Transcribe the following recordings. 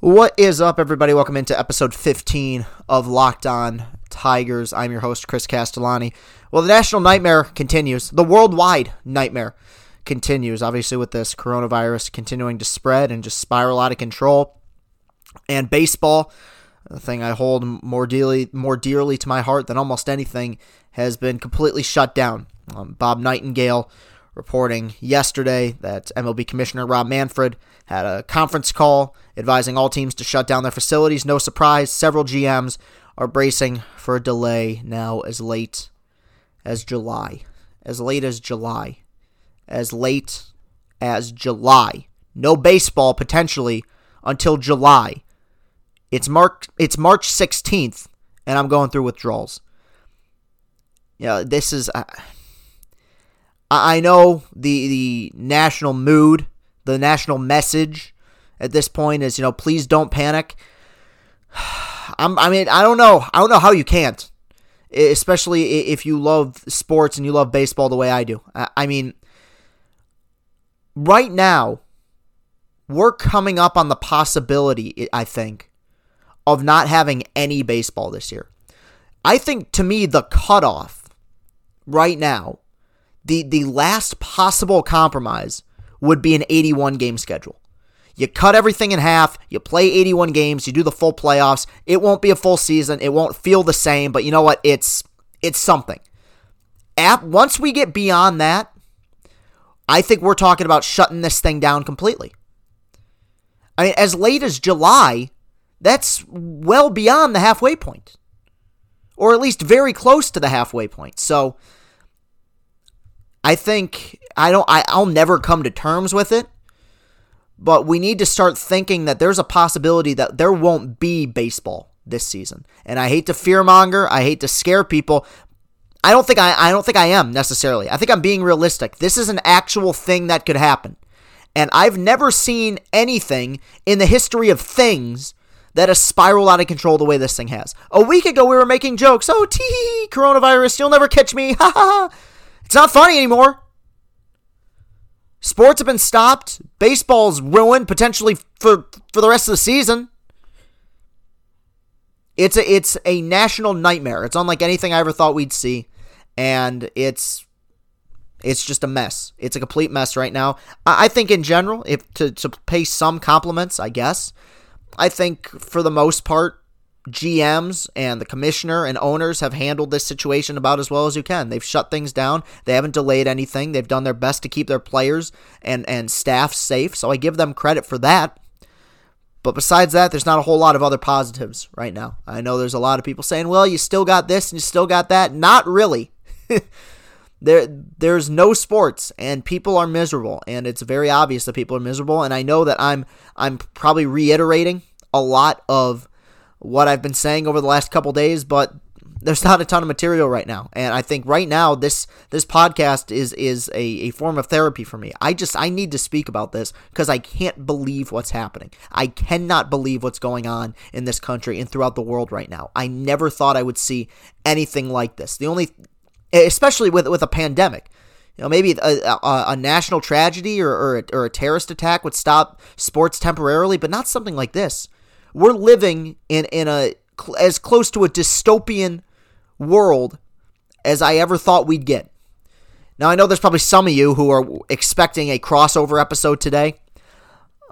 What is up, everybody? Welcome into episode 15 of Locked On Tigers. I'm your host, Chris Castellani. Well, the national nightmare continues. The worldwide nightmare continues, obviously, with this coronavirus continuing to spread and just spiral out of control. And baseball, the thing I hold more dearly, more dearly to my heart than almost anything, has been completely shut down. Um, Bob Nightingale reporting yesterday that MLB Commissioner Rob Manfred had a conference call advising all teams to shut down their facilities. No surprise, several GMs are bracing for a delay now as late as July. As late as July. As late as July. No baseball potentially until July. It's March it's March 16th and I'm going through withdrawals. Yeah, this is uh, I know the the national mood, the national message at this point is, you know, please don't panic. I'm, I mean, I don't know. I don't know how you can't, especially if you love sports and you love baseball the way I do. I mean, right now, we're coming up on the possibility, I think, of not having any baseball this year. I think to me, the cutoff right now the the last possible compromise would be an 81 game schedule. You cut everything in half, you play 81 games, you do the full playoffs. It won't be a full season, it won't feel the same, but you know what? It's it's something. At, once we get beyond that, I think we're talking about shutting this thing down completely. I mean, as late as July, that's well beyond the halfway point. Or at least very close to the halfway point. So, I think I don't I, I'll never come to terms with it. But we need to start thinking that there's a possibility that there won't be baseball this season. And I hate to fearmonger, I hate to scare people. I don't think I I don't think I am necessarily. I think I'm being realistic. This is an actual thing that could happen. And I've never seen anything in the history of things that has spiraled out of control the way this thing has. A week ago, we were making jokes. Oh, tee, coronavirus, you'll never catch me. Ha ha ha. It's not funny anymore. Sports have been stopped. Baseball's ruined potentially for for the rest of the season. It's a it's a national nightmare. It's unlike anything I ever thought we'd see, and it's it's just a mess. It's a complete mess right now. I, I think in general, if to to pay some compliments, I guess, I think for the most part, GMs and the commissioner and owners have handled this situation about as well as you can. They've shut things down. They haven't delayed anything. They've done their best to keep their players and, and staff safe. So I give them credit for that. But besides that, there's not a whole lot of other positives right now. I know there's a lot of people saying, well, you still got this and you still got that. Not really. there there's no sports and people are miserable and it's very obvious that people are miserable and I know that I'm I'm probably reiterating a lot of what I've been saying over the last couple days, but there's not a ton of material right now. And I think right now this this podcast is is a, a form of therapy for me. I just I need to speak about this because I can't believe what's happening. I cannot believe what's going on in this country and throughout the world right now. I never thought I would see anything like this. The only especially with with a pandemic. You know, maybe a, a, a national tragedy or, or, a, or a terrorist attack would stop sports temporarily, but not something like this. We're living in in a as close to a dystopian world as I ever thought we'd get. Now I know there's probably some of you who are expecting a crossover episode today.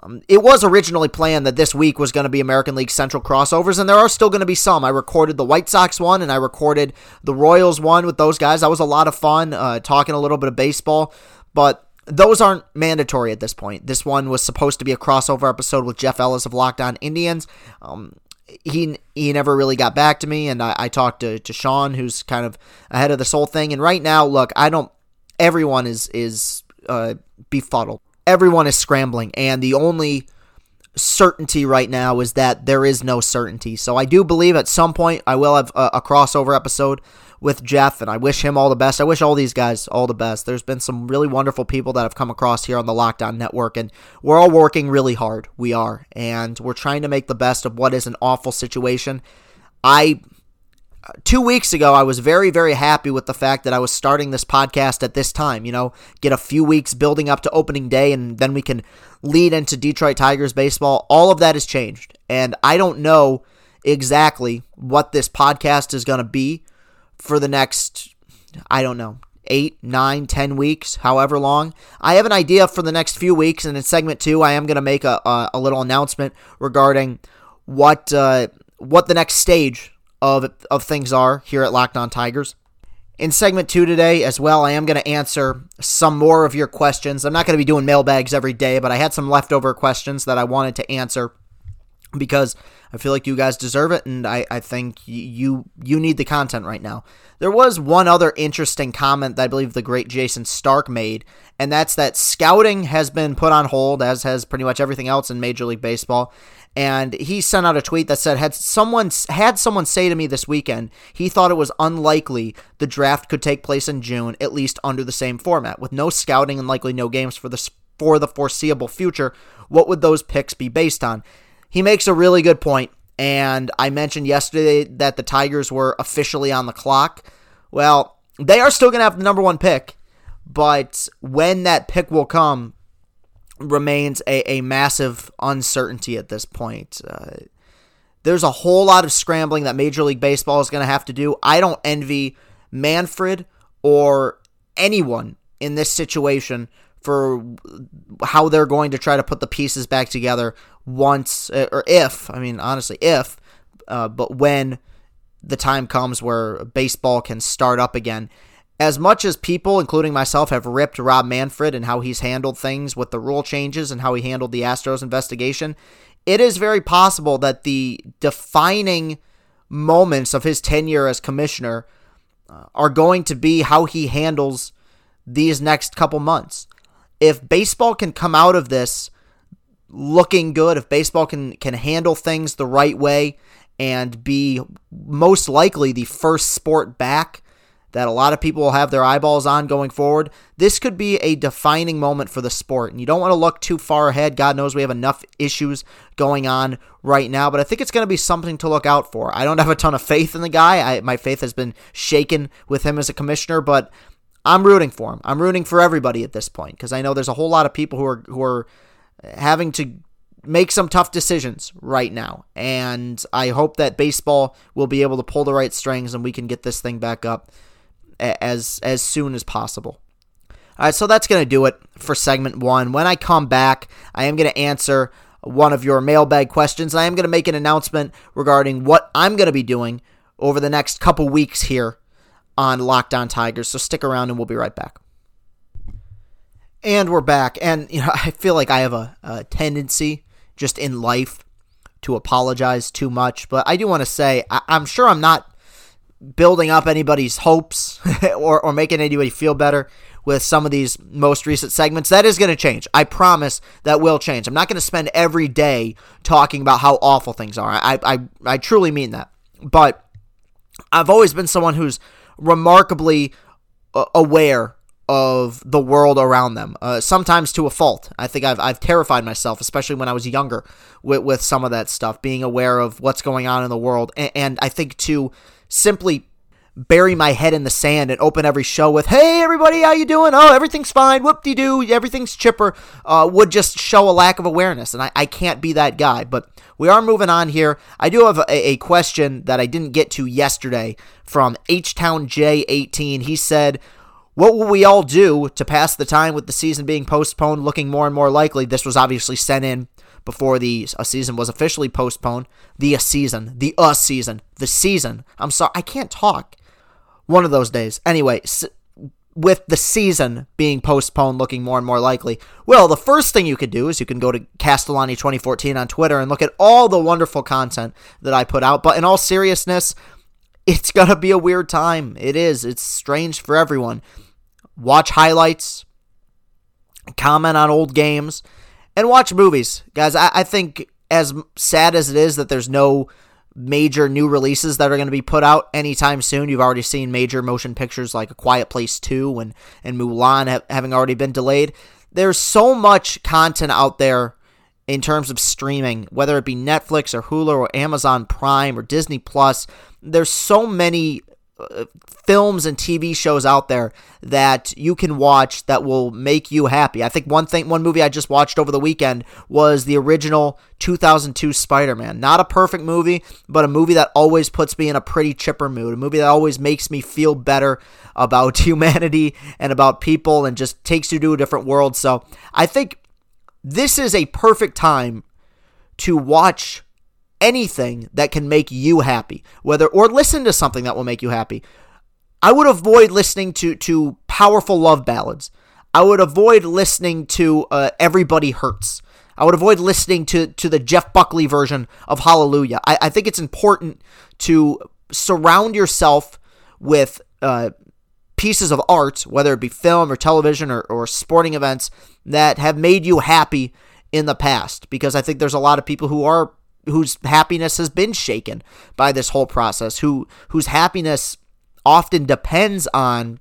Um, it was originally planned that this week was going to be American League Central crossovers, and there are still going to be some. I recorded the White Sox one, and I recorded the Royals one with those guys. That was a lot of fun, uh, talking a little bit of baseball. But those aren't mandatory at this point. This one was supposed to be a crossover episode with Jeff Ellis of Locked On Indians. Um, he he never really got back to me, and I, I talked to, to Sean, who's kind of ahead of this whole thing. And right now, look, I don't. Everyone is is uh, befuddled. Everyone is scrambling, and the only certainty right now is that there is no certainty. So I do believe at some point I will have a, a crossover episode with Jeff, and I wish him all the best. I wish all these guys all the best. There's been some really wonderful people that have come across here on the Locked On Network, and we're all working really hard. We are, and we're trying to make the best of what is an awful situation. I two weeks ago, I was very, very happy with the fact that I was starting this podcast at this time. You know, get a few weeks building up to opening day, and then we can lead into Detroit Tigers baseball. All of that has changed. And I don't know exactly what this podcast is going to be for the next, I don't know, eight, nine, ten weeks, however long. I have an idea for the next few weeks, and in segment two, I am going to make a, a, a, little announcement regarding what uh, what the next stage of of things are here at Locked On Tigers. In segment two today, as well, I am going to answer some more of your questions. I'm not going to be doing mailbags every day, but I had some leftover questions that I wanted to answer because I feel like you guys deserve it, and I, I think you you need the content right now. There was one other interesting comment that I believe the great Jayson Stark made, and that's that scouting has been put on hold, as has pretty much everything else in Major League Baseball. And he sent out a tweet that said, "Had someone had someone say to me this weekend, he thought it was unlikely the draft could take place in June, at least under the same format, with no scouting and likely no games for the for the foreseeable future. What would those picks be based on?" He makes a really good point, and I mentioned yesterday that the Tigers were officially on the clock. Well, they are still going to have the number one pick, but when that pick will come remains a, a massive uncertainty at this point. Uh, there's a whole lot of scrambling that Major League Baseball is going to have to do. I don't envy Manfred or anyone in this situation for how they're going to try to put the pieces back together once uh, or if I mean honestly if uh, but when the time comes where baseball can start up again. As much as people, including myself, have ripped Rob Manfred and how he's handled things with the rule changes and how he handled the Astros investigation, it is very possible that the defining moments of his tenure as commissioner uh, are going to be how he handles these next couple months. If baseball can come out of this looking good, if baseball can can handle things the right way and be most likely the first sport back that a lot of people will have their eyeballs on going forward, this could be a defining moment for the sport. And you don't want to look too far ahead. God knows we have enough issues going on right now, but I think it's going to be something to look out for. I don't have a ton of faith in the guy. I, my faith has been shaken with him as a commissioner, but I'm rooting for him. I'm rooting for everybody at this point because I know there's a whole lot of people who are who are having to make some tough decisions right now. And I hope that baseball will be able to pull the right strings and we can get this thing back up as as soon as possible. All right, so that's going to do it for segment 1. When I come back, I am going to answer one of your mailbag questions. I am going to make an announcement regarding what I'm going to be doing over the next couple weeks here on Locked On Tigers. So stick around and we'll be right back. And we're back. And you know, I feel like I have a, a tendency just in life to apologize too much. But I do want to say I, am sure I'm not building up anybody's hopes or, or making anybody feel better with some of these most recent segments. That is going to change. I promise that will change. I'm not going to spend every day talking about how awful things are. I, I, I truly mean that. But I've always been someone who's remarkably uh, aware of the world around them, uh, sometimes to a fault. I think I've, I've terrified myself, especially when I was younger, with, with some of that stuff, being aware of what's going on in the world. And, and I think to simply bury my head in the sand and open every show with "Hey everybody, how you doing? Oh, everything's fine. Whoop de doo, everything's chipper," uh, would just show a lack of awareness, and I, I can't be that guy. But we are moving on here. I do have a, a question that I didn't get to yesterday from H Town J18. He said, what will we all do to pass the time with the season being postponed, looking more and more likely? This was obviously sent in before the a season was officially postponed. The a season, the a season, the season. I'm sorry, I can't talk. One of those days. Anyway, with the season being postponed, looking more and more likely. Well, the first thing you could do is you can go to Castellani 2014 on Twitter and look at all the wonderful content that I put out. But in all seriousness, it's gonna be a weird time. It is. It's strange for everyone watch highlights, comment on old games, and watch movies. Guys, I, I think as sad as it is that there's no major new releases that are going to be put out anytime soon. You've already seen major motion pictures like A Quiet Place 2 and, and Mulan have, having already been delayed. There's so much content out there in terms of streaming, whether it be Netflix or Hulu or Amazon Prime or Disney Plus. There's so many films and TV shows out there that you can watch that will make you happy. I think one thing, one movie I just watched over the weekend was the original 2002 Spider-Man. Not a perfect movie, but a movie that always puts me in a pretty chipper mood. A movie that always makes me feel better about humanity and about people and just takes you to a different world. So I think this is a perfect time to watch anything that can make you happy, whether or listen to something that will make you happy. I would avoid listening to to powerful love ballads. I would avoid listening to uh, Everybody Hurts. I would avoid listening to to the Jeff Buckley version of Hallelujah. I, I think it's important to surround yourself with uh, pieces of art, whether it be film or television or, or sporting events, that have made you happy in the past. Because I think there's a lot of people who are whose happiness has been shaken by this whole process, who whose happiness often depends on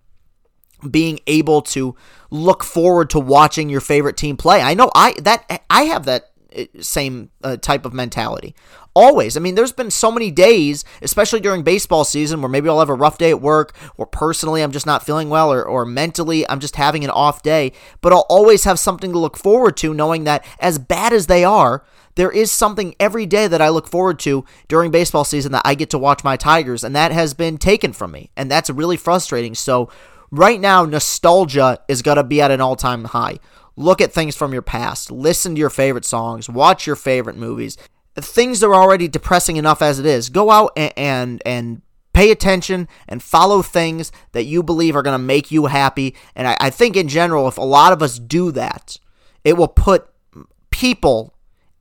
being able to look forward to watching your favorite team play. I know I that I have that same uh, type of mentality. Always. I mean, there's been so many days, especially during baseball season, where maybe I'll have a rough day at work, or personally I'm just not feeling well, or, or mentally I'm just having an off day. But I'll always have something to look forward to, knowing that as bad as they are, there is something every day that I look forward to during baseball season that I get to watch my Tigers, and that has been taken from me. And that's really frustrating. So, right now, nostalgia is going to be at an all time high. Look at things from your past, listen to your favorite songs, watch your favorite movies. Things are already depressing enough as it is. Go out and, and, and pay attention and follow things that you believe are going to make you happy. And I, I, think in general, if a lot of us do that, it will put people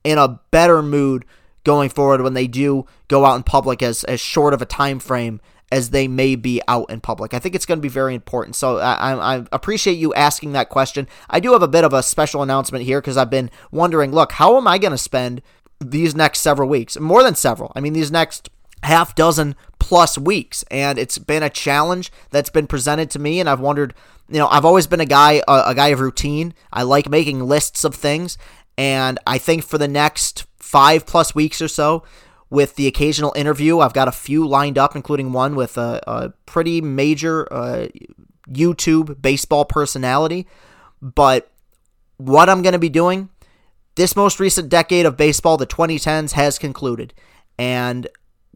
in a better mood going forward when they do go out in public as, as short of a time frame as they may be out in public. I think it's going to be very important. So I, I, appreciate you asking that question. I do have a bit of a special announcement here because I've been wondering look, how am I going to spend these next several weeks? More than several. I mean, these next half dozen plus weeks. And it's been a challenge that's been presented to me. And I've wondered, you know, I've always been a guy, a, a guy of routine. I like making lists of things. And I think for the next five plus weeks or so, with the occasional interview, I've got a few lined up, including one with a, a pretty major uh, YouTube baseball personality. But what I'm going to be doing, this most recent decade of baseball, the 2010s, has concluded. And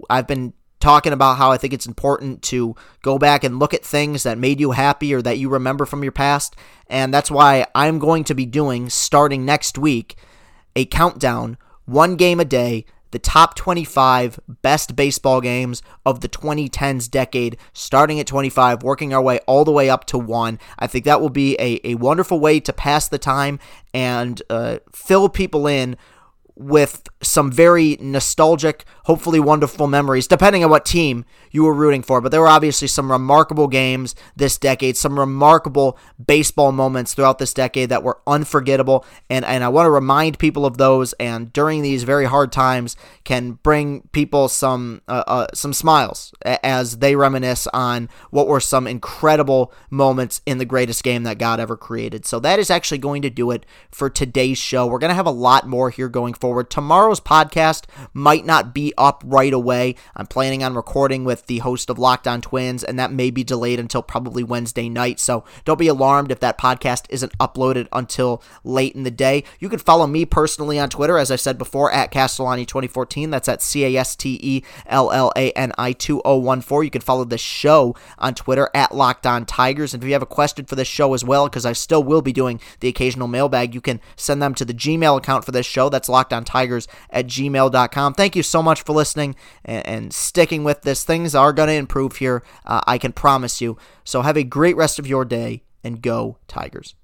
I've been talking about how I think it's important to go back and look at things that made you happy or that you remember from your past. And that's why I'm going to be doing, starting next week, a countdown, one game a day, the top 25 best baseball games of the 2010s decade, starting at 25, working our way all the way up to one. I think that will be a, a wonderful way to pass the time and uh, fill people in with some very nostalgic, hopefully wonderful memories, depending on what team you were rooting for. But there were obviously some remarkable games this decade, some remarkable baseball moments throughout this decade that were unforgettable. And, and I want to remind people of those. And during these very hard times, can bring people some uh, uh, some smiles as they reminisce on what were some incredible moments in the greatest game that God ever created. So that is actually going to do it for today's show. We're going to have a lot more here going forward. Tomorrow's podcast might not be up right away. I'm planning on recording with the host of Locked On Twins, and that may be delayed until probably Wednesday night. So don't be alarmed if that podcast isn't uploaded until late in the day. You can follow me personally on Twitter, as I said before, at Castellani2014. That's at C A S T E L L A N I 2014. You can follow the show on Twitter at Locked On Tigers. And if you have a question for this show as well, because I still will be doing the occasional mailbag, you can send them to the Gmail account for this show. That's lockedontigers at gmail.com. Thank you so much for listening and, and sticking with this. Things are going to improve here, uh, I can promise you. So have a great rest of your day and go Tigers.